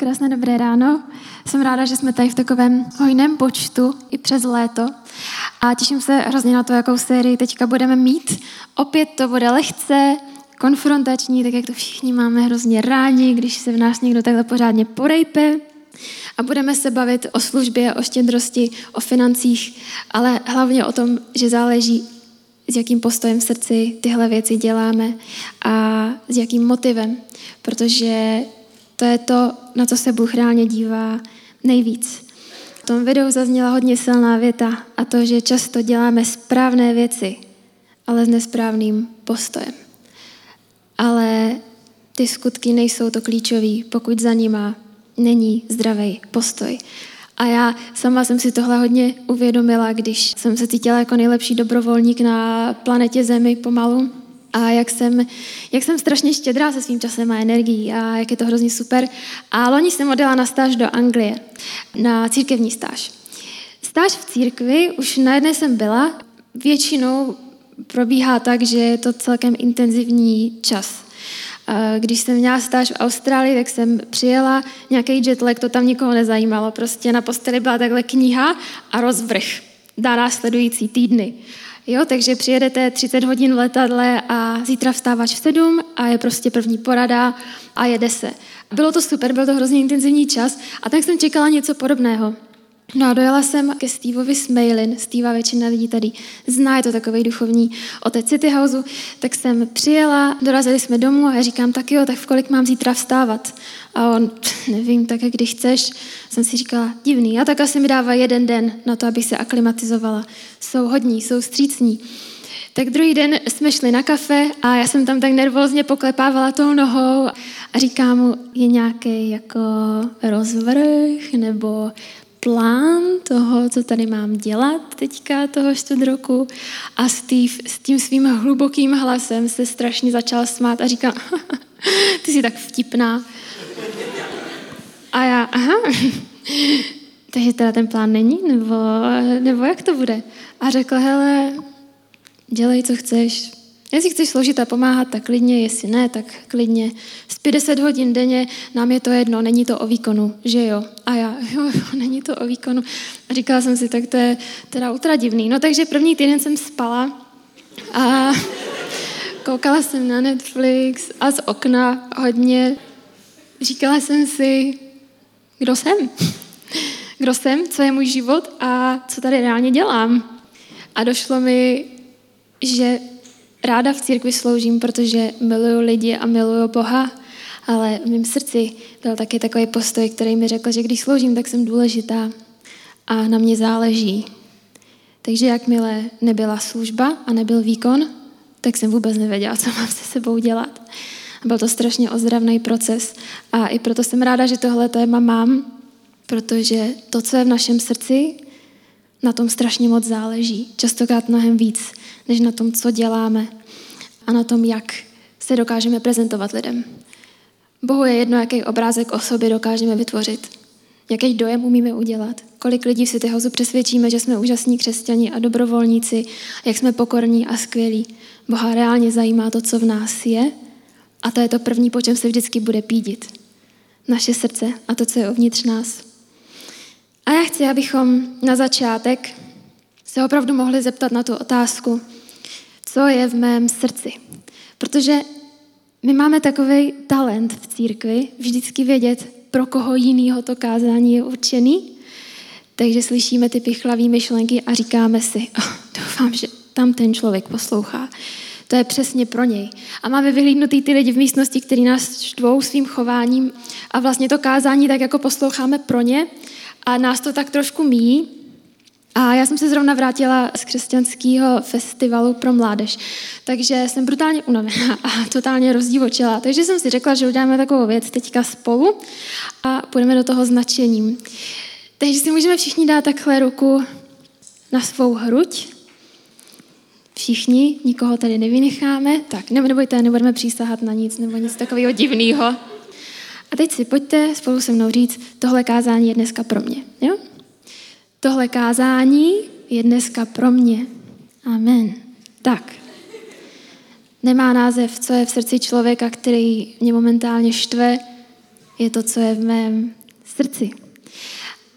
krásné dobré ráno. Jsem ráda, že jsme tady v takovém hojném počtu i přes léto a těším se hrozně na to, jakou sérii teďka budeme mít. Opět to bude lehce, konfrontační, tak jak to všichni máme hrozně rádi, když se v nás někdo takhle pořádně porejpe. A budeme se bavit o službě, o štědrosti, o financích, ale hlavně o tom, že záleží, s jakým postojem v srdci tyhle věci děláme a s jakým motivem, protože to je to, na co se Bůh reálně dívá nejvíc. V tom videu zazněla hodně silná věta a to, že často děláme správné věci, ale s nesprávným postojem. Ale ty skutky nejsou to klíčový, pokud za nima není zdravý postoj. A já sama jsem si tohle hodně uvědomila, když jsem se cítila jako nejlepší dobrovolník na planetě Zemi pomalu. A jak jsem, jak jsem strašně štědrá se svým časem a energií a jak je to hrozně super. A loni jsem odjela na stáž do Anglie, na církevní stáž. Stáž v církvi, už na jedné jsem byla, většinou probíhá tak, že je to celkem intenzivní čas. Když jsem měla stáž v Austrálii, tak jsem přijela, nějaký jetlag, to tam nikoho nezajímalo. Prostě na posteli byla takhle kniha a rozvrh na následující týdny. Jo, takže přijedete 30 hodin v letadle a zítra vstáváš v 7 a je prostě první porada a jede se. Bylo to super, byl to hrozně intenzivní čas a tak jsem čekala něco podobného. No a dojela jsem ke Steveovi Smailin. Steva většina lidí tady zná, je to takový duchovní otec City Houseu. Tak jsem přijela, dorazili jsme domů a já říkám, tak jo, tak v kolik mám zítra vstávat? A on, nevím, tak jak kdy chceš. Jsem si říkala, divný. A tak asi mi dává jeden den na to, abych se aklimatizovala. Jsou hodní, jsou střícní. Tak druhý den jsme šli na kafe a já jsem tam tak nervózně poklepávala tou nohou a říkám mu, je nějaký jako rozvrh nebo plán toho, co tady mám dělat teďka toho čtvrt roku a Steve s tím svým hlubokým hlasem se strašně začal smát a říkal, ty jsi tak vtipná. A já, aha, takže teda ten plán není, nebo, nebo jak to bude? A řekl, hele, dělej, co chceš, Jestli chceš sloužit a pomáhat, tak klidně, jestli ne, tak klidně. Z 50 hodin denně nám je to jedno, není to o výkonu, že jo? A já, jo, jo není to o výkonu. A říkala jsem si, tak to je teda ultra divný. No takže první týden jsem spala a koukala jsem na Netflix a z okna hodně. Říkala jsem si, kdo jsem? Kdo jsem, co je můj život a co tady reálně dělám? A došlo mi, že ráda v církvi sloužím, protože miluju lidi a miluju Boha, ale v mém srdci byl taky takový postoj, který mi řekl, že když sloužím, tak jsem důležitá a na mě záleží. Takže jakmile nebyla služba a nebyl výkon, tak jsem vůbec nevěděla, co mám se sebou dělat. Byl to strašně ozdravný proces a i proto jsem ráda, že tohle téma mám, protože to, co je v našem srdci, na tom strašně moc záleží. Častokrát mnohem víc, než na tom, co děláme a na tom, jak se dokážeme prezentovat lidem. Bohu je jedno, jaký obrázek o sobě dokážeme vytvořit, jaký dojem umíme udělat, kolik lidí v City Houseu přesvědčíme, že jsme úžasní křesťani a dobrovolníci, jak jsme pokorní a skvělí. Boha reálně zajímá to, co v nás je a to je to první, po čem se vždycky bude pídit. Naše srdce a to, co je uvnitř nás. A já chci, abychom na začátek se opravdu mohli zeptat na tu otázku, co je v mém srdci. Protože my máme takový talent v církvi vždycky vědět, pro koho jinýho to kázání je určený. Takže slyšíme ty pichlavý myšlenky a říkáme si, oh, doufám, že tam ten člověk poslouchá. To je přesně pro něj. A máme vyhlídnutý ty lidi v místnosti, kteří nás štvou svým chováním a vlastně to kázání tak jako posloucháme pro ně a nás to tak trošku míjí. A já jsem se zrovna vrátila z křesťanského festivalu pro mládež, takže jsem brutálně unavená a totálně rozdívočila. Takže jsem si řekla, že uděláme takovou věc teďka spolu a půjdeme do toho značením. Takže si můžeme všichni dát takhle ruku na svou hruď. Všichni, nikoho tady nevynecháme. Tak, nebojte, nebudeme přísahat na nic nebo nic takového divného. A teď si pojďte spolu se mnou říct, tohle kázání je dneska pro mě. Jo? Tohle kázání je dneska pro mě. Amen. Tak. Nemá název, co je v srdci člověka, který mě momentálně štve, je to, co je v mém srdci.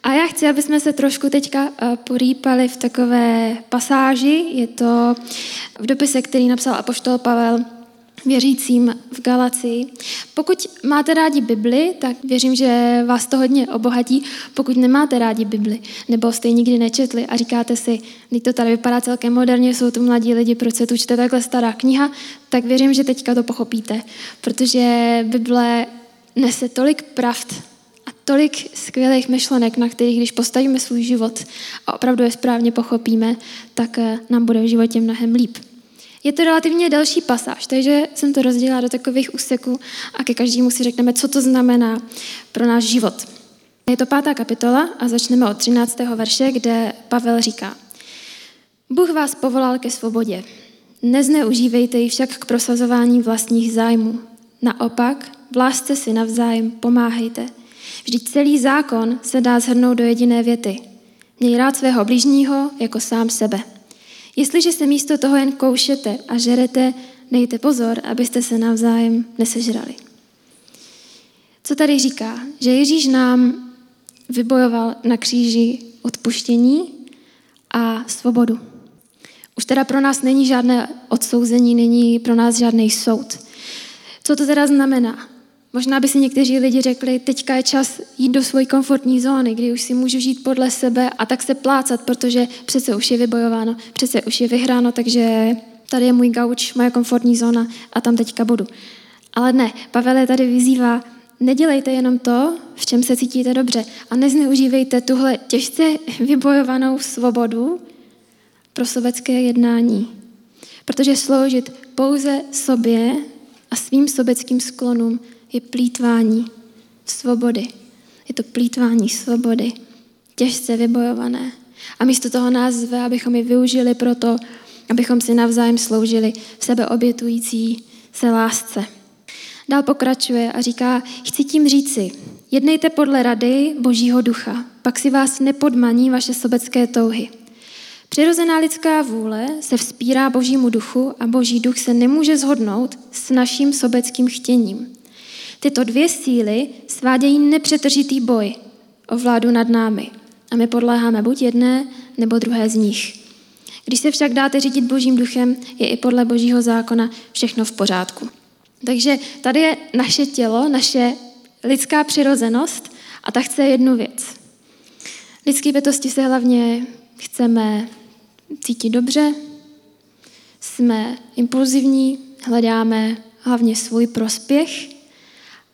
A já chci, aby jsme se trošku teďka eh, porýpali v takové pasáži. Je to v dopise, který napsal apoštol Pavel věřícím v Galacii. Pokud máte rádi Bibli, tak věřím, že vás to hodně obohatí. Pokud nemáte rádi Bibli, nebo jste ji nikdy nečetli a říkáte si, když to tady vypadá celkem moderně, jsou tu mladí lidi, proč se tu čte takhle stará kniha, tak věřím, že teďka to pochopíte, protože Bible nese tolik pravd a tolik skvělých myšlenek, na kterých, když postavíme svůj život a opravdu je správně pochopíme, tak eh, nám bude v životě mnohem líp. Je to relativně další pasáž, takže jsem to rozdělila do takových úseků a ke každému si řekneme, co to znamená pro náš život. Je to pátá kapitola a začneme od 13. verše, kde Pavel říká Bůh vás povolal ke svobodě. Nezneužívejte ji však k prosazování vlastních zájmů. Naopak, v lásce si navzájem pomáhejte. Vždyť celý zákon se dá zhrnout do jediné věty. Měj rád svého blížního jako sám sebe. Jestliže se místo toho jen koušete a žerete, dejte pozor, abyste se navzájem nesežrali. Co tady říká? Že Ježíš nám vybojoval na kříži odpuštění a svobodu. Už teda pro nás není žádné odsouzení, není pro nás žádný soud. Co to teda znamená? Možná by si někteří lidi řekli, teďka je čas jít do své komfortní zóny, kdy už si můžu žít podle sebe a tak se plácat, protože přece už je vybojováno, přece už je vyhráno, takže tady je můj gauč, moje komfortní zóna a tam teďka budu. Ale ne, Pavel je tady vyzývá, nedělejte jenom to, v čem se cítíte dobře a nezneužívejte tuhle těžce vybojovanou svobodu pro sobecké jednání. Protože sloužit pouze sobě a svým sobeckým sklonům je plítvání svobody. Je to plítvání svobody, těžce vybojované. A místo toho nás zve, abychom ji využili proto, abychom si navzájem sloužili v sebeobětující se lásce. Dál pokračuje a říká, chci tím říci, jednejte podle rady Božího ducha, pak si vás nepodmaní vaše sobecké touhy. Přirozená lidská vůle se vzpírá Božímu duchu a Boží duch se nemůže zhodnout s naším sobeckým chtěním. Tyto dvě síly svádějí nepřetržitý boj o vládu nad námi a my podléháme buď jedné nebo druhé z nich. Když se však dáte řídit božím duchem, je i podle božího zákona všechno v pořádku. Takže tady je naše tělo, naše lidská přirozenost a ta chce jednu věc. Lidské bytosti se hlavně chceme cítit dobře, jsme impulzivní, hledáme hlavně svůj prospěch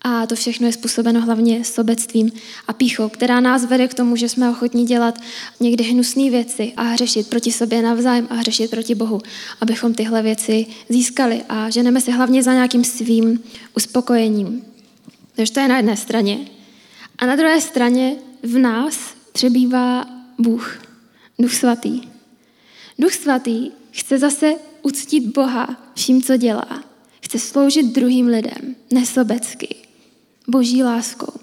a to všechno je způsobeno hlavně sobectvím a píchou, která nás vede k tomu, že jsme ochotní dělat někdy hnusné věci a hřešit proti sobě navzájem a hřešit proti Bohu, abychom tyhle věci získali a ženeme se hlavně za nějakým svým uspokojením. Takže to je na jedné straně. A na druhé straně v nás přebývá Bůh, Duch Svatý. Duch Svatý chce zase uctít Boha vším, co dělá. Chce sloužit druhým lidem, nesobecky boží láskou.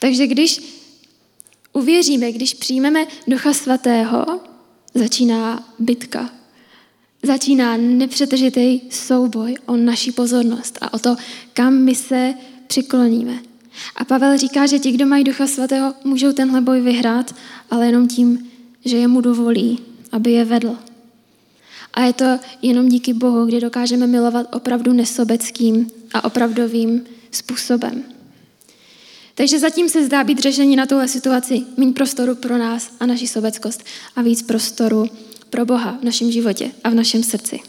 Takže když uvěříme, když přijmeme Ducha Svatého, začíná bitka. Začíná nepřetržitý souboj o naši pozornost a o to, kam my se přikloníme. A Pavel říká, že ti, kdo mají Ducha Svatého, můžou tenhle boj vyhrát, ale jenom tím, že je mu dovolí, aby je vedl. A je to jenom díky Bohu, kdy dokážeme milovat opravdu nesobeckým a opravdovým způsobem. Takže zatím se zdá být řešení na tuhle situaci méně prostoru pro nás a naši sobeckost a víc prostoru pro Boha v našem životě a v našem srdci.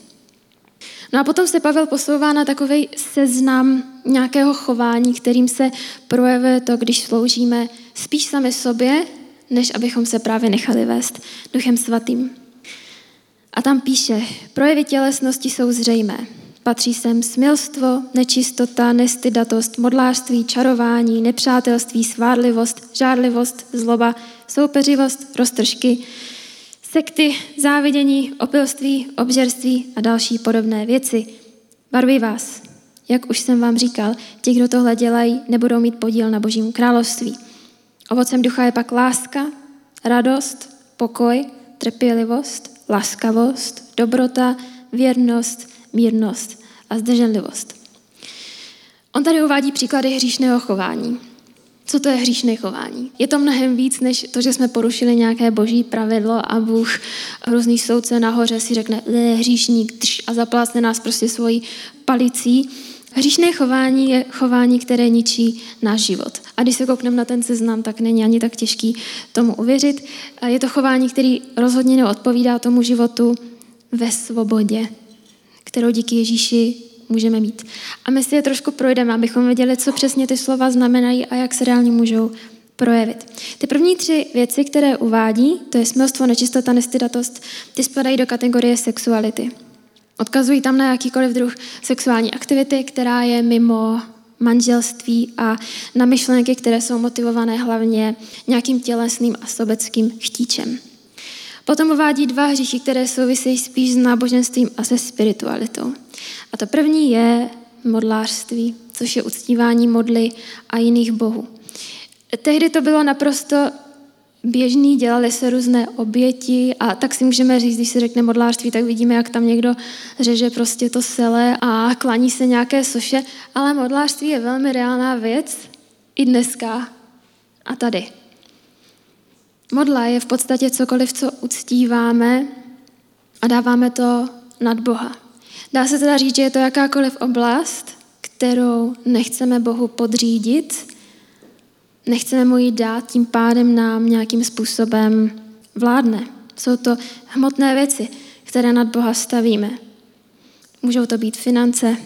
No a potom se Pavel posouvá na takový seznam nějakého chování, kterým se projevuje to, když sloužíme spíš sami sobě, než abychom se právě nechali vést Duchem Svatým. A tam píše, projevy tělesnosti jsou zřejmé. Patří sem smilstvo, nečistota, nestydatost, modlářství, čarování, nepřátelství, svárlivost, žárlivost, zloba, soupeřivost, roztržky, sekty, závidění, opilství, obžerství a další podobné věci. Varuji vás, jak už jsem vám říkal, ti, kdo tohle dělají, nebudou mít podíl na božím království. Ovocem ducha je pak láska, radost, pokoj, trpělivost, laskavost, dobrota, věrnost, mírnost a zdrženlivost. On tady uvádí příklady hříšného chování. Co to je hříšné chování? Je to mnohem víc, než to, že jsme porušili nějaké boží pravidlo a Bůh, hrozný soudce nahoře si řekne, hříšník, a zaplásne nás prostě svojí palicí. Hříšné chování je chování, které ničí náš život. A když se koukneme na ten seznam, tak není ani tak těžký tomu uvěřit. Je to chování, který rozhodně neodpovídá tomu životu ve svobodě, kterou díky Ježíši můžeme mít. A my si je trošku projdeme, abychom věděli, co přesně ty slova znamenají a jak se reálně můžou projevit. Ty první tři věci, které uvádí, to je smilstvo, nečistota, nestydatost, ty spadají do kategorie sexuality. Odkazují tam na jakýkoliv druh sexuální aktivity, která je mimo manželství a na myšlenky, které jsou motivované hlavně nějakým tělesným a sobeckým chtíčem. Potom uvádí dva hříchy, které souvisejí spíš s náboženstvím a se spiritualitou. A to první je modlářství, což je uctívání modly a jiných bohů. Tehdy to bylo naprosto běžný, dělali se různé oběti a tak si můžeme říct, když se řekne modlářství, tak vidíme, jak tam někdo řeže prostě to sele a klaní se nějaké soše, ale modlářství je velmi reálná věc i dneska a tady. Modla je v podstatě cokoliv, co uctíváme a dáváme to nad Boha. Dá se teda říct, že je to jakákoliv oblast, kterou nechceme Bohu podřídit, nechceme mu ji dát, tím pádem nám nějakým způsobem vládne. Jsou to hmotné věci, které nad Boha stavíme. Můžou to být finance,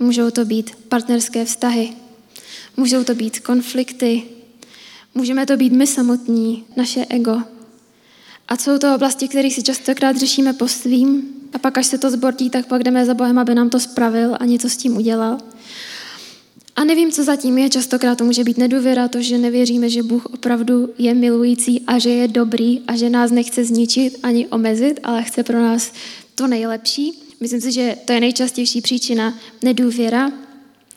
můžou to být partnerské vztahy, můžou to být konflikty, můžeme to být my samotní, naše ego. A jsou to oblasti, které si častokrát řešíme po svým, a pak, až se to zbortí, tak pak jdeme za Bohem, aby nám to spravil a něco s tím udělal. A nevím, co zatím je. Častokrát to může být nedůvěra, to, že nevěříme, že Bůh opravdu je milující a že je dobrý a že nás nechce zničit ani omezit, ale chce pro nás to nejlepší. Myslím si, že to je nejčastější příčina nedůvěra,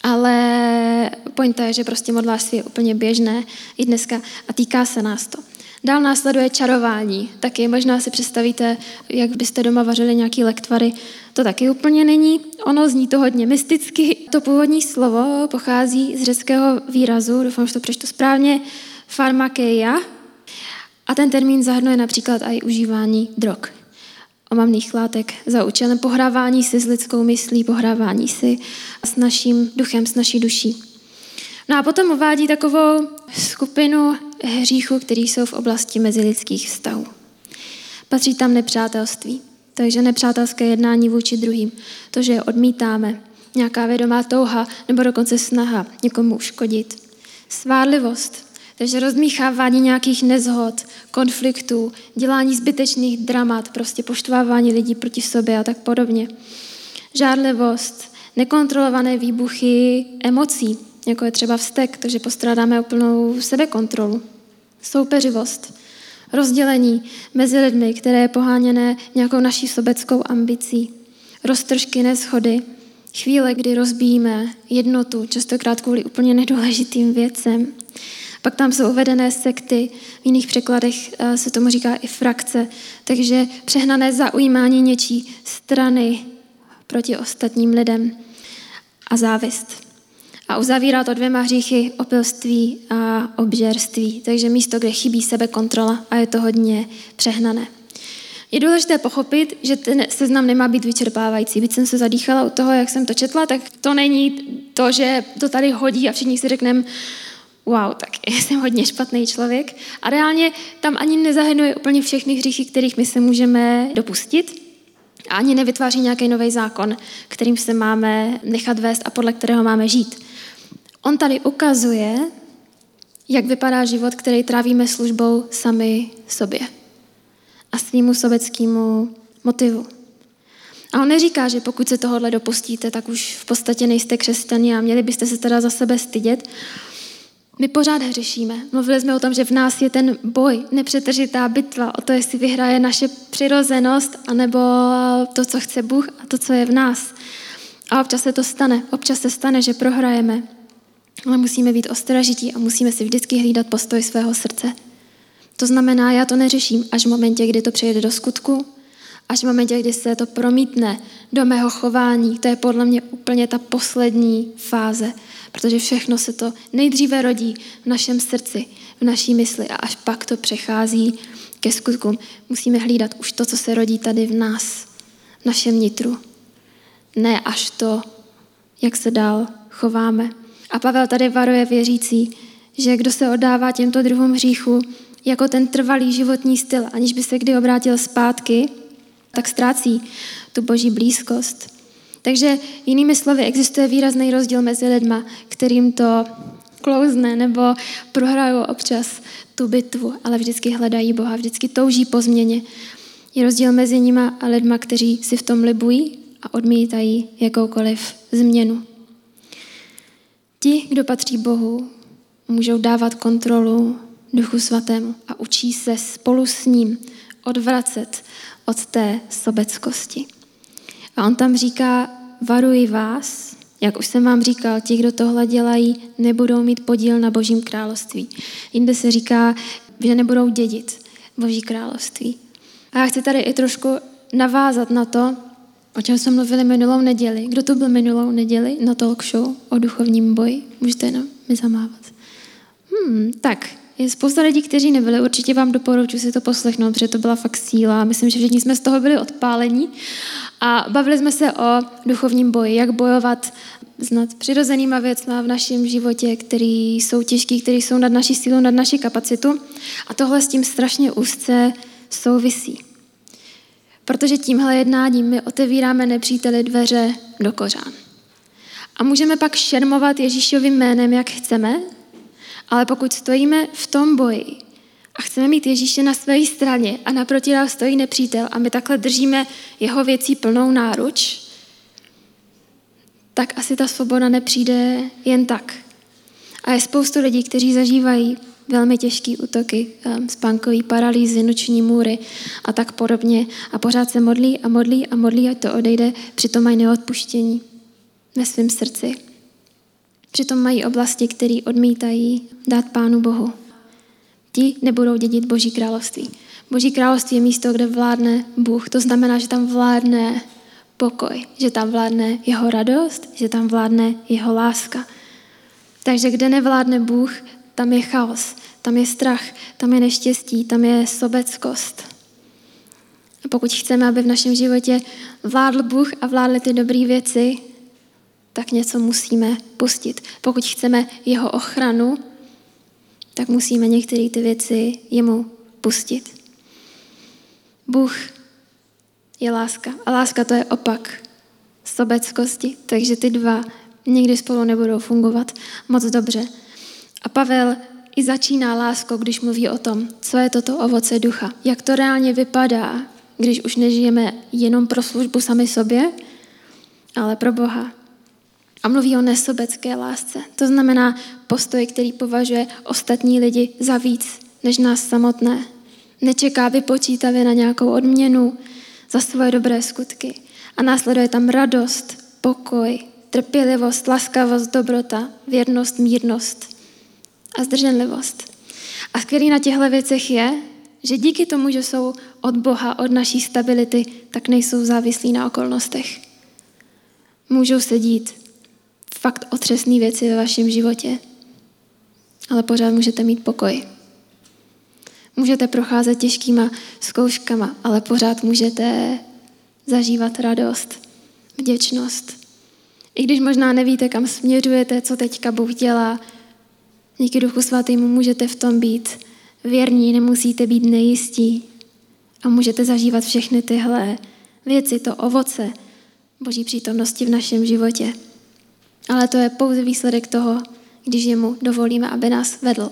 ale pointa je, že prostě modlářství je úplně běžné i dneska a týká se nás to. Dál následuje čarování. Taky možná si představíte, jak byste doma vařili nějaký lektvary. To taky úplně není. Ono zní to hodně mysticky. To původní slovo pochází z řeckého výrazu, doufám, že to přečtu správně, farmakeia. A ten termín zahrnuje například i užívání drog omamných látek za účelem pohrávání si s lidskou myslí, pohrávání si s naším duchem, s naší duší. No a potom uvádí takovou skupinu hříchů, které jsou v oblasti mezilidských vztahů. Patří tam nepřátelství, takže nepřátelské jednání vůči druhým, to, že je odmítáme, nějaká vědomá touha nebo dokonce snaha někomu uškodit. Svádlivost, takže rozmíchávání nějakých nezhod, konfliktů, dělání zbytečných dramat, prostě poštvávání lidí proti sobě a tak podobně. Žádlivost, nekontrolované výbuchy emocí, jako je třeba vztek, takže postrádáme úplnou sebekontrolu. Soupeřivost, rozdělení mezi lidmi, které je poháněné nějakou naší sobeckou ambicí, roztržky, neschody, chvíle, kdy rozbíjíme jednotu, častokrát kvůli úplně nedůležitým věcem. Pak tam jsou uvedené sekty, v jiných překladech eh, se tomu říká i frakce, takže přehnané zaujímání něčí strany proti ostatním lidem a závist a uzavírá to dvěma hříchy opilství a obžerství. Takže místo, kde chybí sebekontrola a je to hodně přehnané. Je důležité pochopit, že ten seznam nemá být vyčerpávající. Byť jsem se zadýchala u toho, jak jsem to četla, tak to není to, že to tady hodí a všichni si řekneme, wow, tak jsem hodně špatný člověk. A reálně tam ani nezahrnuje úplně všechny hříchy, kterých my se můžeme dopustit. A ani nevytváří nějaký nový zákon, kterým se máme nechat vést a podle kterého máme žít. On tady ukazuje, jak vypadá život, který trávíme službou sami sobě a svýmu sobeckému motivu. A on neříká, že pokud se tohohle dopustíte, tak už v podstatě nejste křesťani a měli byste se teda za sebe stydět. My pořád hřešíme. Mluvili jsme o tom, že v nás je ten boj, nepřetržitá bitva o to, jestli vyhraje naše přirozenost, anebo to, co chce Bůh a to, co je v nás. A občas se to stane. Občas se stane, že prohrajeme. Ale musíme být ostražití a musíme si vždycky hlídat postoj svého srdce. To znamená, já to neřeším až v momentě, kdy to přejde do skutku, Až v momentě, kdy se to promítne do mého chování, to je podle mě úplně ta poslední fáze, protože všechno se to nejdříve rodí v našem srdci, v naší mysli a až pak to přechází ke skutkům. Musíme hlídat už to, co se rodí tady v nás, v našem nitru. Ne až to, jak se dál chováme. A Pavel tady varuje věřící, že kdo se oddává těmto druhům hříchu jako ten trvalý životní styl, aniž by se kdy obrátil zpátky, tak ztrácí tu boží blízkost. Takže jinými slovy existuje výrazný rozdíl mezi lidma, kterým to klouzne nebo prohrajou občas tu bitvu, ale vždycky hledají Boha, vždycky touží po změně. Je rozdíl mezi nima a lidma, kteří si v tom libují a odmítají jakoukoliv změnu. Ti, kdo patří Bohu, můžou dávat kontrolu Duchu Svatému a učí se spolu s ním odvracet od té sobeckosti. A on tam říká, varuji vás, jak už jsem vám říkal, ti, kdo tohle dělají, nebudou mít podíl na Božím království. Jinde se říká, že nebudou dědit Boží království. A já chci tady i trošku navázat na to, o čem jsme mluvili minulou neděli. Kdo to byl minulou neděli na talk show o duchovním boji? Můžete jenom mi zamávat. Hmm, tak, je spousta lidí, kteří nebyli, určitě vám doporučuji si to poslechnout, protože to byla fakt síla. Myslím, že všichni jsme z toho byli odpálení. A bavili jsme se o duchovním boji, jak bojovat s nadpřirozenýma věcma v našem životě, které jsou těžké, které jsou nad naší sílou, nad naší kapacitu. A tohle s tím strašně úzce souvisí. Protože tímhle jednáním my otevíráme nepříteli dveře do kořán. A můžeme pak šermovat Ježíšovým jménem, jak chceme, ale pokud stojíme v tom boji a chceme mít Ježíše na své straně a naproti nás stojí nepřítel a my takhle držíme jeho věcí plnou náruč, tak asi ta svoboda nepřijde jen tak. A je spoustu lidí, kteří zažívají velmi těžké útoky, um, spánkový paralýzy, noční můry a tak podobně. A pořád se modlí a modlí a modlí, ať to odejde, přitom mají neodpuštění ve svém srdci. Přitom mají oblasti, které odmítají dát Pánu Bohu. Ti nebudou dědit Boží království. Boží království je místo, kde vládne Bůh. To znamená, že tam vládne pokoj, že tam vládne jeho radost, že tam vládne jeho láska. Takže kde nevládne Bůh, tam je chaos, tam je strach, tam je neštěstí, tam je sobeckost. A pokud chceme, aby v našem životě vládl Bůh a vládly ty dobré věci, tak něco musíme pustit. Pokud chceme jeho ochranu, tak musíme některé ty věci jemu pustit. Bůh je láska a láska to je opak sobeckosti, takže ty dva nikdy spolu nebudou fungovat moc dobře. A Pavel i začíná láskou, když mluví o tom, co je toto ovoce ducha, jak to reálně vypadá, když už nežijeme jenom pro službu sami sobě, ale pro Boha. A mluví o nesobecké lásce. To znamená postoj, který považuje ostatní lidi za víc než nás samotné. Nečeká vypočítavě na nějakou odměnu za svoje dobré skutky. A následuje tam radost, pokoj, trpělivost, laskavost, dobrota, věrnost, mírnost a zdrženlivost. A skvělý na těchto věcech je, že díky tomu, že jsou od Boha, od naší stability, tak nejsou závislí na okolnostech. Můžou se dít fakt otřesné věci ve vašem životě, ale pořád můžete mít pokoj. Můžete procházet těžkýma zkouškama, ale pořád můžete zažívat radost, vděčnost. I když možná nevíte, kam směřujete, co teďka Bůh dělá, díky Duchu Svatému můžete v tom být věrní, nemusíte být nejistí a můžete zažívat všechny tyhle věci, to ovoce Boží přítomnosti v našem životě. Ale to je pouze výsledek toho, když jemu dovolíme, aby nás vedl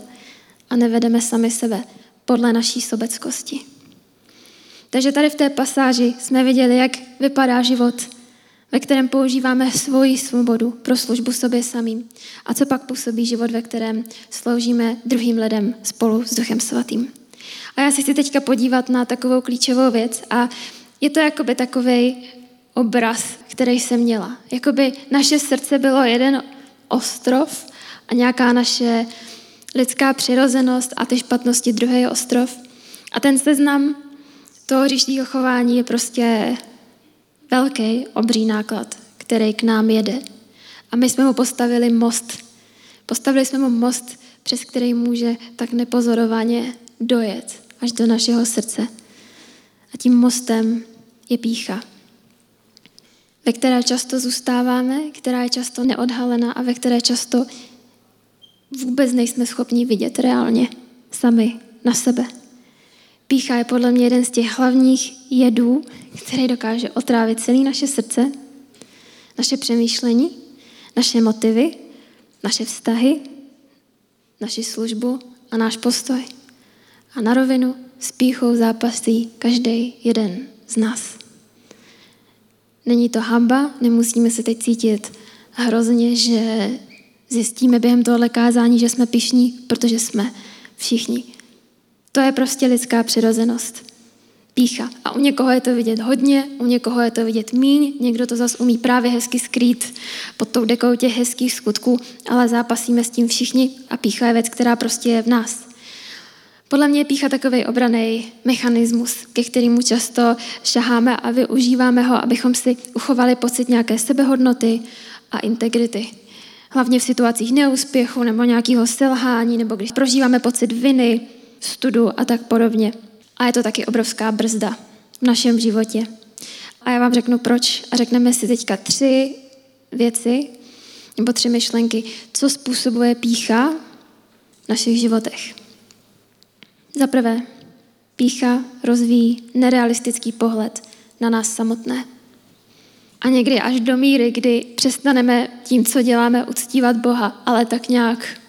a nevedeme sami sebe podle naší sobeckosti. Takže tady v té pasáži jsme viděli, jak vypadá život, ve kterém používáme svoji svobodu pro službu sobě samým. A co pak působí život, ve kterém sloužíme druhým lidem spolu s Duchem Svatým. A já si chci teďka podívat na takovou klíčovou věc a je to jakoby takový obraz, který jsem měla. Jakoby naše srdce bylo jeden ostrov a nějaká naše lidská přirozenost a ty špatnosti druhý ostrov. A ten seznam toho hříšného chování je prostě velký, obří náklad, který k nám jede. A my jsme mu postavili most. Postavili jsme mu most, přes který může tak nepozorovaně dojet až do našeho srdce. A tím mostem je pícha, ve které často zůstáváme, která je často neodhalená a ve které často vůbec nejsme schopni vidět reálně sami na sebe. Pícha je podle mě jeden z těch hlavních jedů, který dokáže otrávit celé naše srdce, naše přemýšlení, naše motivy, naše vztahy, naši službu a náš postoj. A na rovinu s píchou zápasí každý jeden z nás. Není to hamba, nemusíme se teď cítit hrozně, že zjistíme během tohohle kázání, že jsme pišní, protože jsme všichni. To je prostě lidská přirozenost. Pícha. A u někoho je to vidět hodně, u někoho je to vidět míň, někdo to zase umí právě hezky skrýt pod tou dekou těch hezkých skutků, ale zápasíme s tím všichni a pícha je věc, která prostě je v nás. Podle mě je pícha takový obraný mechanismus, ke kterému často šaháme a využíváme ho, abychom si uchovali pocit nějaké sebehodnoty a integrity. Hlavně v situacích neúspěchu nebo nějakého selhání, nebo když prožíváme pocit viny, studu a tak podobně. A je to taky obrovská brzda v našem životě. A já vám řeknu proč a řekneme si teďka tři věci nebo tři myšlenky, co způsobuje pícha v našich životech. Za prvé, pícha rozvíjí nerealistický pohled na nás samotné. A někdy až do míry, kdy přestaneme tím, co děláme, uctívat Boha, ale tak nějak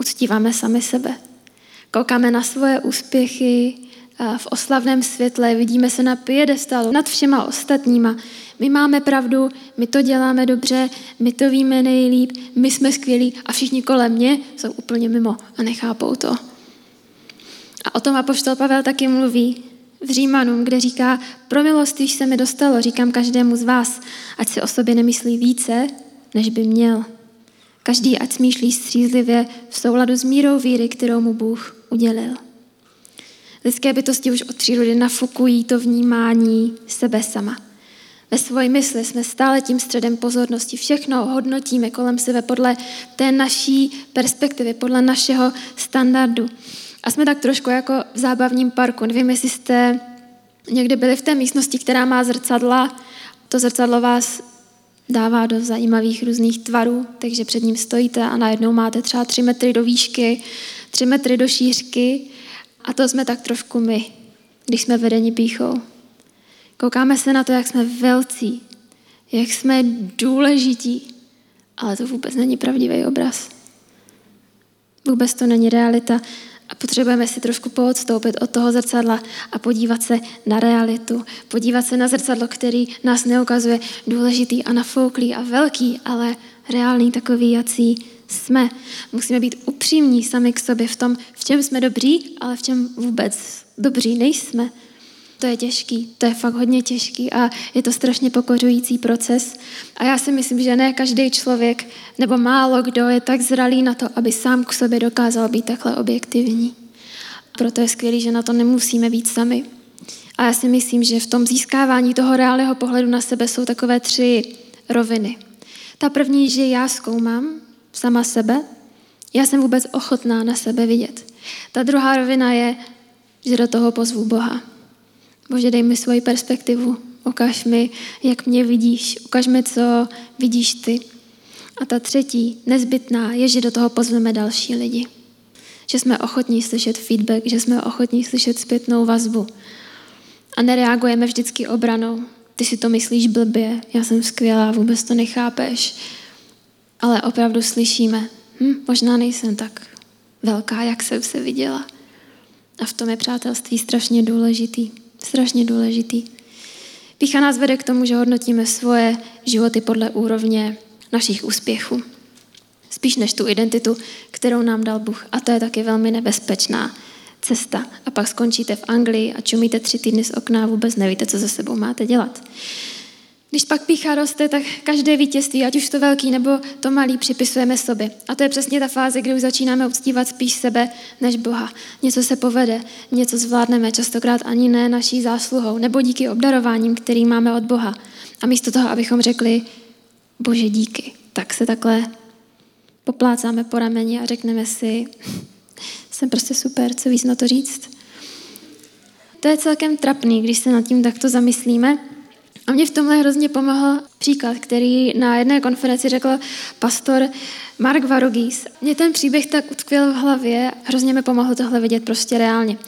uctíváme sami sebe. Koukáme na svoje úspěchy v oslavném světle, vidíme se na piedestalu nad všema ostatníma. My máme pravdu, my to děláme dobře, my to víme nejlíp, my jsme skvělí a všichni kolem mě jsou úplně mimo a nechápou to. A o tom apoštol Pavel taky mluví v Římanům, kde říká, pro milost, když se mi dostalo, říkám každému z vás, ať si o sobě nemyslí více, než by měl. Každý ať smýšlí střízlivě v souladu s mírou víry, kterou mu Bůh udělil. Lidské bytosti už od přírody nafukují to vnímání sebe sama. Ve svoji mysli jsme stále tím středem pozornosti. Všechno hodnotíme kolem sebe podle té naší perspektivy, podle našeho standardu. A jsme tak trošku jako v zábavním parku. Nevím, jestli jste někdy byli v té místnosti, která má zrcadla. To zrcadlo vás dává do zajímavých různých tvarů, takže před ním stojíte a najednou máte třeba tři metry do výšky, tři metry do šířky a to jsme tak trošku my, když jsme vedeni píchou. Koukáme se na to, jak jsme velcí, jak jsme důležití, ale to vůbec není pravdivý obraz. Vůbec to není realita. A potřebujeme si trošku poodstoupit od toho zrcadla a podívat se na realitu. Podívat se na zrcadlo, který nás neukazuje důležitý a nafouklý a velký, ale reálný takový, jací jsme. Musíme být upřímní sami k sobě v tom, v čem jsme dobří, ale v čem vůbec dobří nejsme. To je těžký, to je fakt hodně těžký a je to strašně pokořující proces. A já si myslím, že ne každý člověk nebo málo kdo je tak zralý na to, aby sám k sobě dokázal být takhle objektivní. Proto je skvělé, že na to nemusíme být sami. A já si myslím, že v tom získávání toho reálného pohledu na sebe jsou takové tři roviny. Ta první, že já zkoumám sama sebe, já jsem vůbec ochotná na sebe vidět. Ta druhá rovina je, že do toho pozvu Boha. Bože, dej mi svoji perspektivu. Ukaž mi, jak mě vidíš. Ukaž mi, co vidíš ty. A ta třetí, nezbytná, je, že do toho pozveme další lidi. Že jsme ochotní slyšet feedback, že jsme ochotní slyšet zpětnou vazbu. A nereagujeme vždycky obranou. Ty si to myslíš blbě, já jsem skvělá, vůbec to nechápeš. Ale opravdu slyšíme, hm, možná nejsem tak velká, jak jsem se viděla. A v tom je přátelství strašně důležitý. Strašně důležitý. Pícha nás vede k tomu, že hodnotíme svoje životy podle úrovně našich úspěchů. Spíš než tu identitu, kterou nám dal Bůh. A to je taky velmi nebezpečná cesta. A pak skončíte v Anglii a čumíte tři týdny z okna a vůbec nevíte, co za sebou máte dělat. Když pak pícha roste, tak každé vítězství, ať už to velký nebo to malý, připisujeme sobě. A to je přesně ta fáze, kdy už začínáme uctívat spíš sebe než Boha. Něco se povede, něco zvládneme, častokrát ani ne naší zásluhou, nebo díky obdarováním, který máme od Boha. A místo toho, abychom řekli, Bože díky, tak se takhle poplácáme po rameni a řekneme si, jsem prostě super, co víc na to říct. To je celkem trapný, když se nad tím takto zamyslíme. A mě v tomhle hrozně pomohl příklad, který na jedné konferenci řekl pastor Mark Varugis. Mě ten příběh tak utkvěl v hlavě, hrozně mi pomohlo tohle vidět prostě reálně.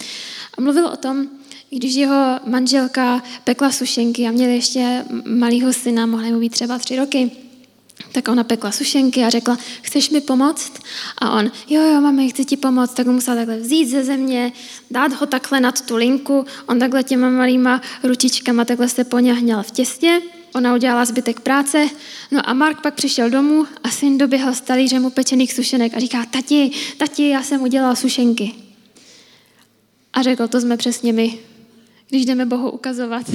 A mluvil o tom, když jeho manželka pekla sušenky a měli ještě malého syna, mohli mu být třeba tři roky, tak ona pekla sušenky a řekla, chceš mi pomoct? A on, jo, jo, mami, chci ti pomoct. Tak ho musela takhle vzít ze země, dát ho takhle nad tu linku. On takhle těma malýma ručičkama takhle se poňahňal v těstě. Ona udělala zbytek práce. No a Mark pak přišel domů a syn doběhl s talířem upečených sušenek a říká, tati, tati, já jsem udělal sušenky. A řekl, to jsme přesně my, když jdeme Bohu ukazovat,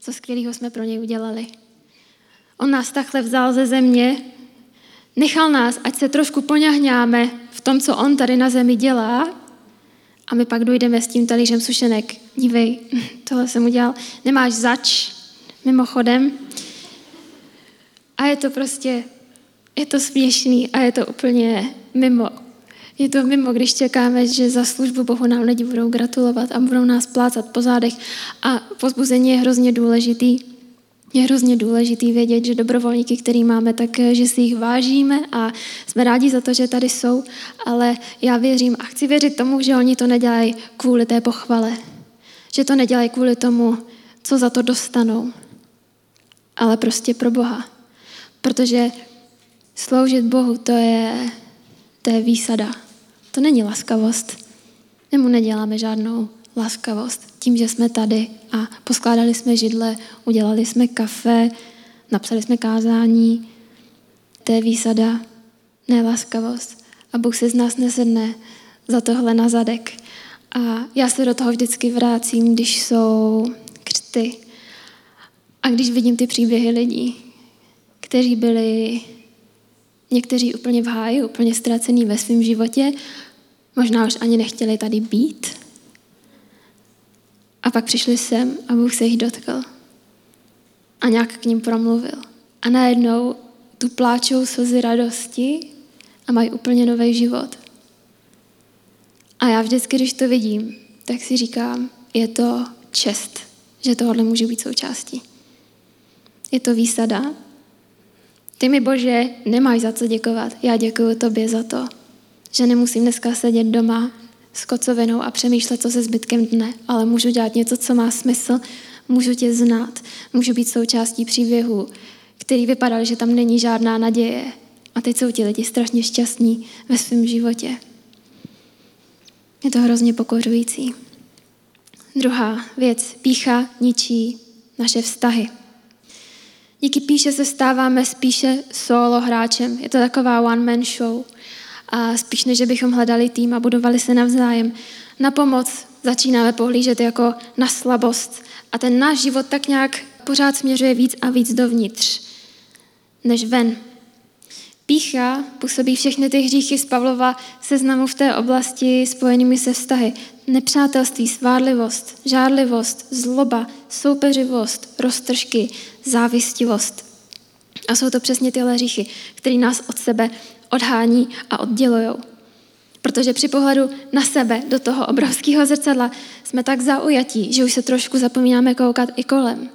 co skvělého jsme pro něj udělali. On nás takhle vzal ze země, nechal nás, ať se trošku poňahňáme v tom, co on tady na zemi dělá a my pak dojdeme s tím talířem sušenek. Dívej, tohle jsem udělal. Nemáš zač, mimochodem. A je to prostě, je to směšný a je to úplně mimo. Je to mimo, když čekáme, že za službu Bohu nám lidi budou gratulovat a budou nás plácat po zádech. A pozbuzení je hrozně důležitý. Je hrozně důležitý vědět, že dobrovolníky, který máme, tak eh, že si jich vážíme a jsme rádi za to, že tady jsou, ale já věřím a chci věřit tomu, že oni to nedělají kvůli té pochvale. Že to nedělají kvůli tomu, co za to dostanou, ale prostě pro Boha. Protože sloužit Bohu, to je, to je výsada. To není laskavost. My mu neděláme žádnou laskavost tím, že jsme tady a poskládali jsme židle, udělali jsme kafe, napsali jsme kázání. To je výsada, ne laskavost. A Bůh se z nás nesedne za tohle na zadek. A já se do toho vždycky vrácím, když jsou křty. A když vidím ty příběhy lidí, kteří byli někteří úplně v háji, úplně ztracený ve svém životě, možná už ani nechtěli tady být, a pak přišli sem a Bůh se jich dotkl. A nějak k ním promluvil. A najednou tu pláčou slzy radosti a mají úplně nový život. A já vždycky, když to vidím, tak si říkám, je to čest, že tohle může být součástí. Je to výsada. Ty mi, Bože, nemáš za co děkovat. Já děkuji tobě za to, že nemusím dneska sedět doma s kocovinou a přemýšlet, co se zbytkem dne, ale můžu dělat něco, co má smysl, můžu tě znát, můžu být součástí příběhu, který vypadal, že tam není žádná naděje. A teď jsou ti lidi strašně šťastní ve svém životě. Je to hrozně pokořující. Druhá věc, pícha ničí naše vztahy. Díky píše se stáváme spíše solo hráčem. Je to taková one-man show a spíš než bychom hledali tým a budovali se navzájem. Na pomoc začínáme pohlížet jako na slabost a ten náš život tak nějak pořád směřuje víc a víc dovnitř, než ven. Pícha působí všechny ty hříchy z Pavlova seznamu v té oblasti spojenými se vztahy. Nepřátelství, svádlivost, žádlivost, zloba, soupeřivost, roztržky, závistivost. A jsou to přesně tyhle hříchy, které nás od sebe odhání a oddělují. Protože při pohledu na sebe do toho obrovského zrcadla jsme tak zaujatí, že už se trošku zapomínáme koukat i kolem.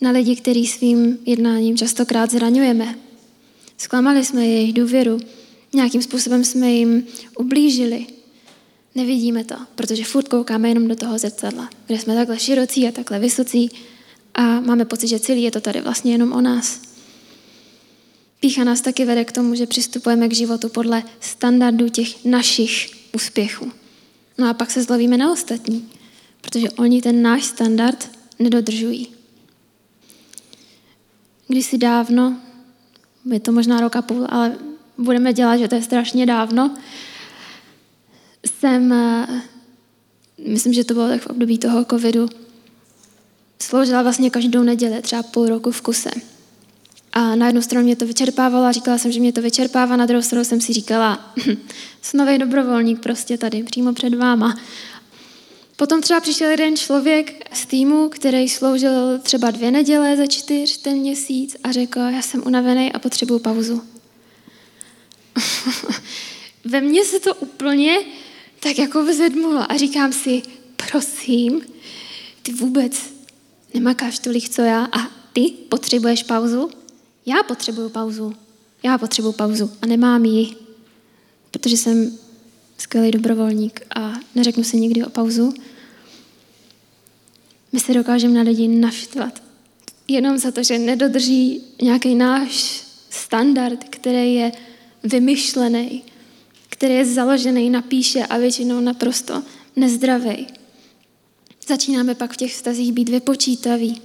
Na lidi, který svým jednáním častokrát zraňujeme. Zklamali jsme jejich důvěru, nějakým způsobem jsme jim ublížili. Nevidíme to, protože furt koukáme jenom do toho zrcadla, kde jsme takhle širocí a takhle vysocí a máme pocit, že celý je to tady vlastně jenom o nás. Pícha nás taky vede k tomu, že přistupujeme k životu podle standardů těch našich úspěchů. No a pak se zlovíme na ostatní, protože oni ten náš standard nedodržují. Když si dávno, je to možná rok a půl, ale budeme dělat, že to je strašně dávno, jsem, myslím, že to bylo tak v období toho covidu, sloužila vlastně každou neděli, třeba půl roku v kuse. A na jednu stranu mě to vyčerpávalo a říkala jsem, že mě to vyčerpává, na druhou stranu jsem si říkala, jsem nový dobrovolník prostě tady, přímo před váma. Potom třeba přišel jeden člověk z týmu, který sloužil třeba dvě neděle za čtyř ten měsíc a řekl, já jsem unavený a potřebuju pauzu. Ve mně se to úplně tak jako vzedmulo a říkám si, prosím, ty vůbec nemakáš tolik, co já a ty potřebuješ pauzu? Já potřebuju pauzu. Já potřebuju pauzu a nemám ji, protože jsem skvělý dobrovolník a neřeknu si nikdy o pauzu. My se dokážeme na lidi naštvat. Jenom za to, že nedodrží nějaký náš standard, který je vymyšlený, který je založený na píše a většinou naprosto nezdravý. Začínáme pak v těch vztazích být vypočítaví.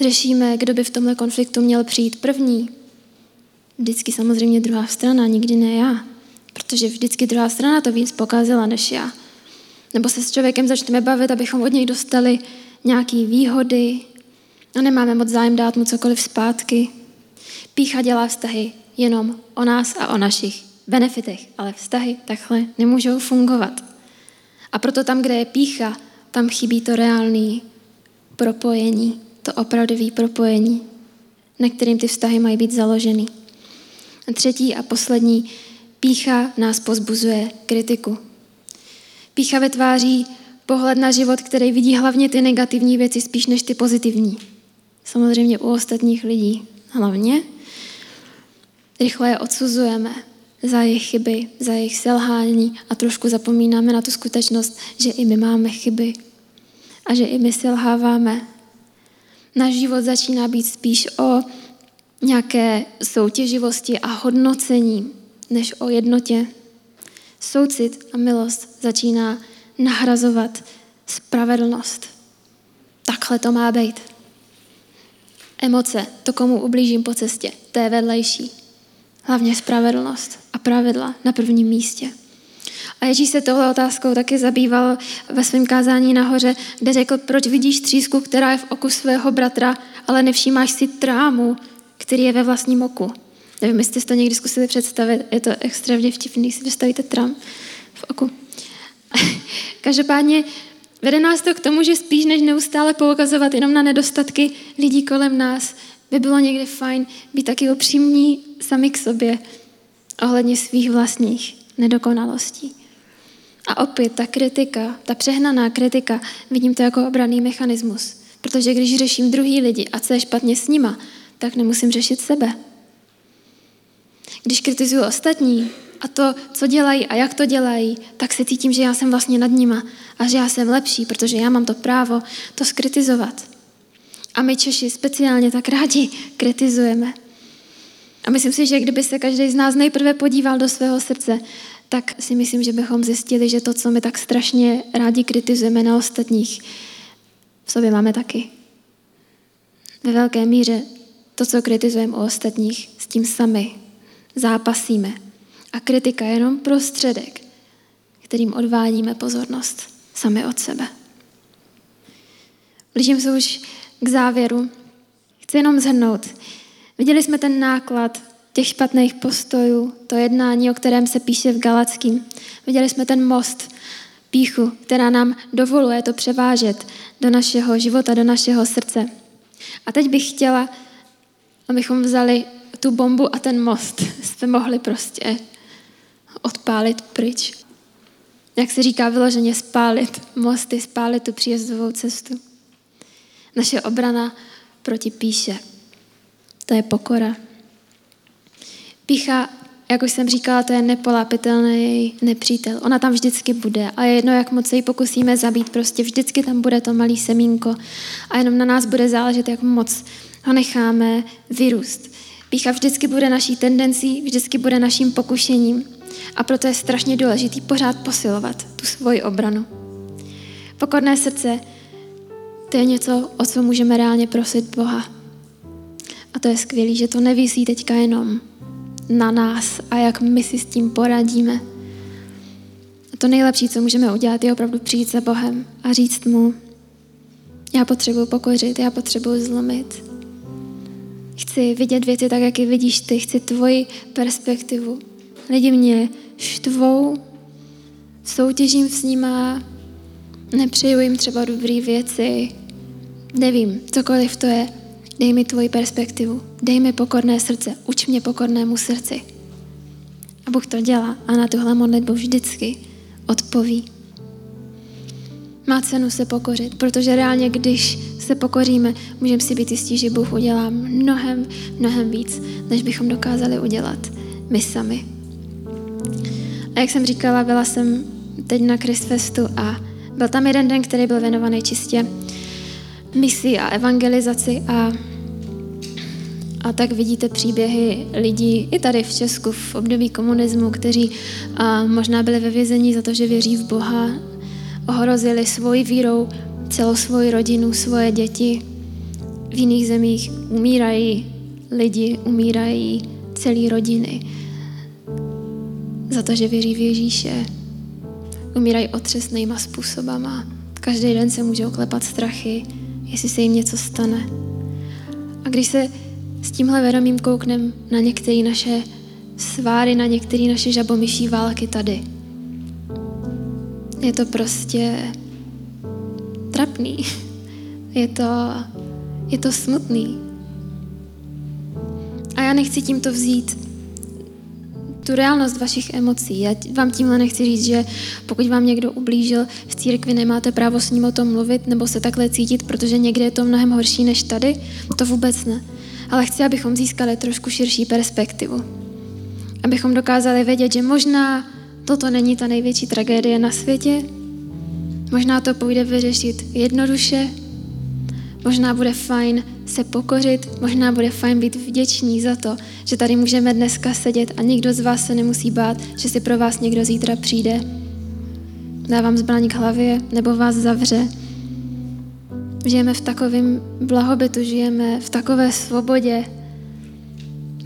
Řešíme, kdo by v tomhle konfliktu měl přijít první. Vždycky samozřejmě druhá strana, nikdy ne já. Protože vždycky druhá strana to víc pokázala než já. Nebo se s člověkem začneme bavit, abychom od něj dostali nějaké výhody a nemáme moc zájem dát mu cokoliv zpátky. Pícha dělá vztahy jenom o nás a o našich benefitech, ale vztahy takhle nemůžou fungovat. A proto tam, kde je pícha, tam chybí to reálné propojení, to opravdové propojení, na kterým ty vztahy mají být založeny. A třetí a poslední, pícha nás pozbuzuje kritiku. Pícha vytváří pohled na život, který vidí hlavně ty negativní věci spíš než ty pozitivní. Samozřejmě u ostatních lidí hlavně. Rychle je odsuzujeme za jejich chyby, za jejich selhání a trošku zapomínáme na tu skutečnost, že i my máme chyby a že i my selháváme. Náš život začíná být spíš o nějaké soutěživosti a hodnocení, než o jednotě. Soucit a milost začíná nahrazovat spravedlnost. Takhle to má být. Emoce, to, komu ublížím po cestě, to je vedlejší. Hlavně spravedlnost a pravidla na prvním místě. A Ježíš se tohle otázkou taky zabýval ve svém kázání nahoře, kde řekl, proč vidíš třísku, která je v oku svého bratra, ale nevšímáš si trámu, který je ve vlastním oku. Nevím, jestli jste to někdy zkusili představit, je to extrémně vtipný, si představíte trám v oku. Každopádně vede nás to k tomu, že spíš než neustále poukazovat jenom na nedostatky lidí kolem nás, by bylo někdy fajn být taky upřímní sami k sobě ohledně svých vlastních nedokonalostí. A opět ta kritika, ta přehnaná kritika, vidím to jako obraný mechanismus. Protože když řeším druhý lidi a co je špatně s nima, tak nemusím řešit sebe. Když kritizuju ostatní a to, co dělají a jak to dělají, tak se cítím, že já jsem vlastně nad nima a že já jsem lepší, protože já mám to právo to skritizovat. A my Češi speciálně tak rádi kritizujeme. A myslím si, že kdyby se každý z nás nejprve podíval do svého srdce, tak si myslím, že bychom zjistili, že to, co my tak strašně rádi kritizujeme na ostatních, v sobě máme taky. Ve velké míře to, co kritizujeme u ostatních, s tím sami zápasíme. A kritika je jenom prostředek, kterým odvádíme pozornost sami od sebe. Blížím se už k závěru. Chci jenom zhrnout. Viděli jsme ten náklad těch špatných postojů, to jednání, o kterém se píše v Galackým. Viděli jsme ten most, píchu, která nám dovoluje to převážet do našeho života, do našeho srdce. A teď bych chtěla, abychom vzali tu bombu a ten most. Jsme mohli prostě odpálit pryč. Jak se říká vyloženě spálit mosty, spálit tu příjezdovou cestu. Naše obrana proti píše. To je pokora. Pícha, jak už jsem říkala, to je nepolápitelný nepřítel. Ona tam vždycky bude a je jedno, jak moc se ji pokusíme zabít, prostě vždycky tam bude to malý semínko a jenom na nás bude záležet, jak moc ho necháme vyrůst. Pícha vždycky bude naší tendencí, vždycky bude naším pokušením a proto je strašně důležitý pořád posilovat tu svoji obranu. Pokorné srdce, to je něco, o co můžeme reálně prosit Boha. A to je skvělé, že to nevisí teďka jenom na nás a jak my si s tím poradíme. A to nejlepší, co můžeme udělat, je opravdu přijít za Bohem a říct mu, Já potřebuji pokořit, já potřebuji zlomit. Chci vidět věci tak, jak je vidíš ty. Chci tvoji perspektivu. Lidi mě štvou, soutěžím s nima, nepřeju jim třeba dobré věci, nevím, cokoliv to je. Dej mi tvoji perspektivu, dej mi pokorné srdce, uč mě pokornému srdci. A Bůh to dělá a na tuhle modlitbu vždycky odpoví. Má cenu se pokořit, protože reálně, když se pokoříme, můžeme si být jistí, že Bůh udělá mnohem, mnohem víc, než bychom dokázali udělat my sami. A jak jsem říkala, byla jsem teď na Christfestu a byl tam jeden den, který byl věnovaný čistě misi a evangelizaci a a tak vidíte příběhy lidí i tady v Česku v období komunismu, kteří a možná byli ve vězení za to, že věří v Boha, ohrozili svoji vírou celou svoji rodinu, svoje děti. V jiných zemích umírají lidi, umírají celé rodiny za to, že věří v Ježíše. Umírají otřesnýma způsobama. Každý den se můžou klepat strachy, jestli se jim něco stane. A když se s tímhle vědomím kouknem na některé naše sváry, na některé naše žabomyší války tady, je to prostě trapný. Je to, je to smutný. A já nechci tímto vzít tu reálnost vašich emocí. Já vám tímhle nechci říct, že pokud vám někdo ublížil v církvi, nemáte právo s ním o tom mluvit nebo se takhle cítit, protože někde je to mnohem horší než tady. To vůbec ne. Ale chci, abychom získali trošku širší perspektivu. Abychom dokázali vědět, že možná toto není ta největší tragédie na světě, možná to půjde vyřešit jednoduše, možná bude fajn se pokořit, možná bude fajn být vděční za to, že tady můžeme dneska sedět a nikdo z vás se nemusí bát, že si pro vás někdo zítra přijde, dá vám zbraň k hlavě nebo vás zavře. Žijeme v takovém blahobytu, žijeme v takové svobodě.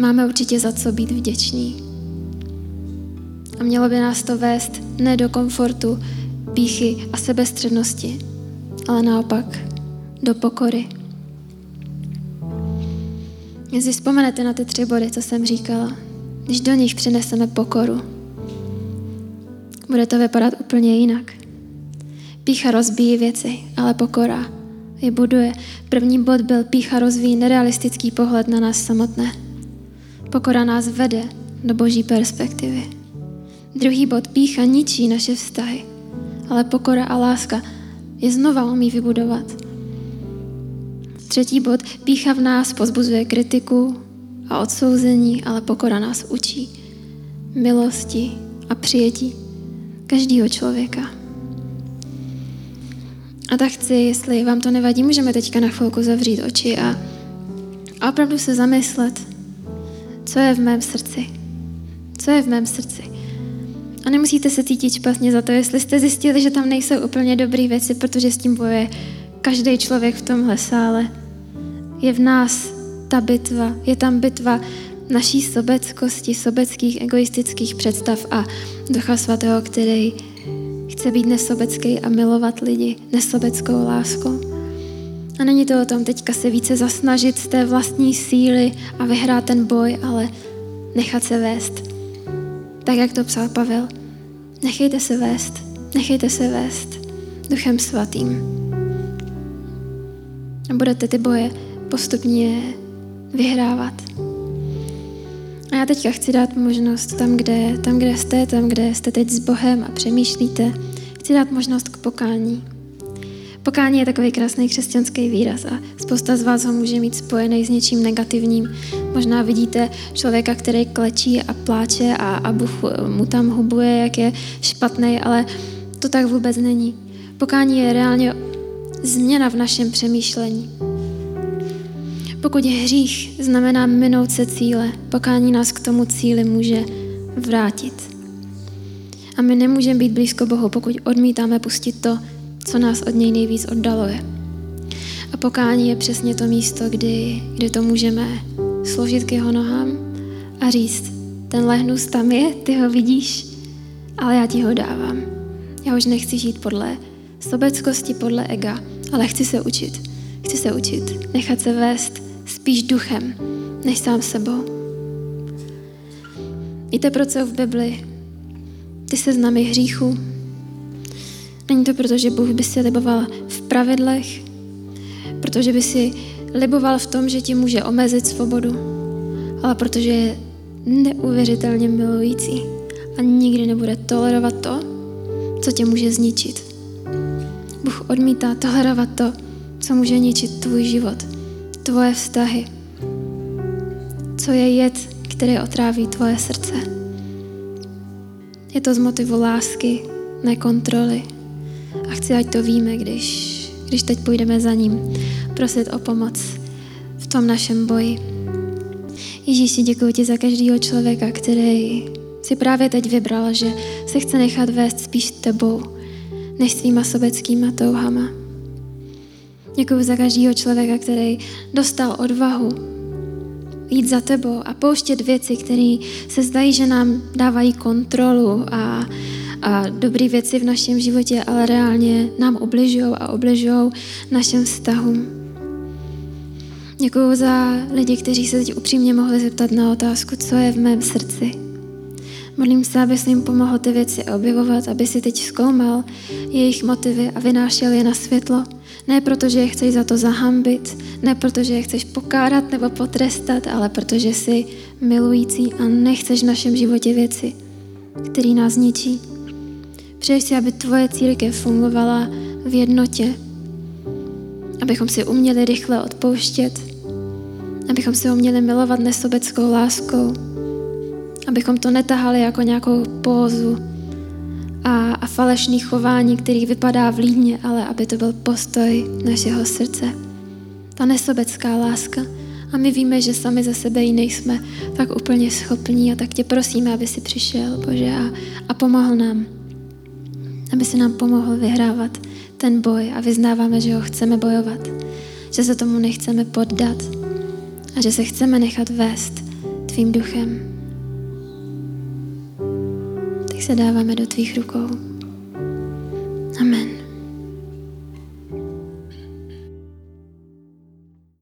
Máme určitě za co být vděční. A mělo by nás to vést ne do komfortu, píchy a sebestřednosti, ale naopak do pokory. Jestli vzpomenete na ty tři body, co jsem říkala, když do nich přineseme pokoru, bude to vypadat úplně jinak. Pícha rozbíjí věci, ale pokora je buduje. První bod byl pícha rozvíjí nerealistický pohled na nás samotné. Pokora nás vede do boží perspektivy. Druhý bod pícha ničí naše vztahy, ale pokora a láska je znova umí vybudovat. Třetí bod, pícha v nás pozbuzuje kritiku a odsouzení, ale pokora nás učí milosti a přijetí každého člověka. A tak chci, jestli vám to nevadí, můžeme teďka na chvilku zavřít oči a, a opravdu se zamyslet, co je v mém srdci. Co je v mém srdci. A nemusíte se cítit špatně za to, jestli jste zjistili, že tam nejsou úplně dobré věci, protože s tím bojuje každý člověk v tomhle sále. Je v nás ta bitva, je tam bitva naší sobeckosti, sobeckých, egoistických představ a Ducha Svatého, který chce být nesobecký a milovat lidi nesobeckou láskou. A není to o tom teďka se více zasnažit z té vlastní síly a vyhrát ten boj, ale nechat se vést. Tak, jak to psal Pavel. Nechejte se vést, nechejte se vést Duchem Svatým. A budete ty boje postupně vyhrávat. A já teďka chci dát možnost tam, kde, tam, kde jste, tam, kde jste teď s Bohem a přemýšlíte, chci dát možnost k pokání. Pokání je takový krásný křesťanský výraz a spousta z vás ho může mít spojený s něčím negativním. Možná vidíte člověka, který klečí a pláče a, a Bůh mu tam hubuje, jak je špatný, ale to tak vůbec není. Pokání je reálně změna v našem přemýšlení. Pokud je hřích znamená minout se cíle, pokání nás k tomu cíli může vrátit. A my nemůžeme být blízko Bohu, pokud odmítáme pustit to, co nás od něj nejvíc oddaluje. A pokání je přesně to místo, kdy, kdy to můžeme složit k jeho nohám a říct, ten lehnus tam je, ty ho vidíš, ale já ti ho dávám. Já už nechci žít podle sobeckosti, podle ega, ale chci se učit. Chci se učit nechat se vést spíš duchem, než sám sebou. Víte, proč v Bibli ty seznamy hříchů? Není to proto, že Bůh by si liboval v pravidlech, protože by si liboval v tom, že ti může omezit svobodu, ale protože je neuvěřitelně milující a nikdy nebude tolerovat to, co tě může zničit. Bůh odmítá tolerovat to, co může ničit tvůj život, tvoje vztahy, co je jed, který otráví tvoje srdce. Je to z motivu lásky, ne kontroly. A chci, ať to víme, když, když teď půjdeme za ním, prosit o pomoc v tom našem boji. Ježíši, děkuji ti za každého člověka, který si právě teď vybral, že se chce nechat vést spíš tebou, než svýma sobeckýma touhama. Děkuji za každého člověka, který dostal odvahu jít za tebou a pouštět věci, které se zdají, že nám dávají kontrolu a, a dobré věci v našem životě, ale reálně nám obližují a obližují našem vztahům. Děkuji za lidi, kteří se teď upřímně mohli zeptat na otázku, co je v mém srdci. Modlím se, aby jim pomohl ty věci objevovat, aby si teď zkoumal jejich motivy a vynášel je na světlo. Ne proto, že je chceš za to zahambit, ne proto, že je chceš pokárat nebo potrestat, ale protože jsi milující a nechceš v našem životě věci, které nás ničí. Přeješ si, aby tvoje církev fungovala v jednotě, abychom si uměli rychle odpouštět, abychom si uměli milovat nesobeckou láskou, abychom to netahali jako nějakou pózu a, a falešný chování, který vypadá v líně, ale aby to byl postoj našeho srdce. Ta nesobecká láska. A my víme, že sami za sebe ji nejsme tak úplně schopní a tak tě prosíme, aby si přišel, Bože, a, a pomohl nám. Aby si nám pomohl vyhrávat ten boj a vyznáváme, že ho chceme bojovat. Že se tomu nechceme poddat a že se chceme nechat vést tvým duchem se dáváme do tvých rukou.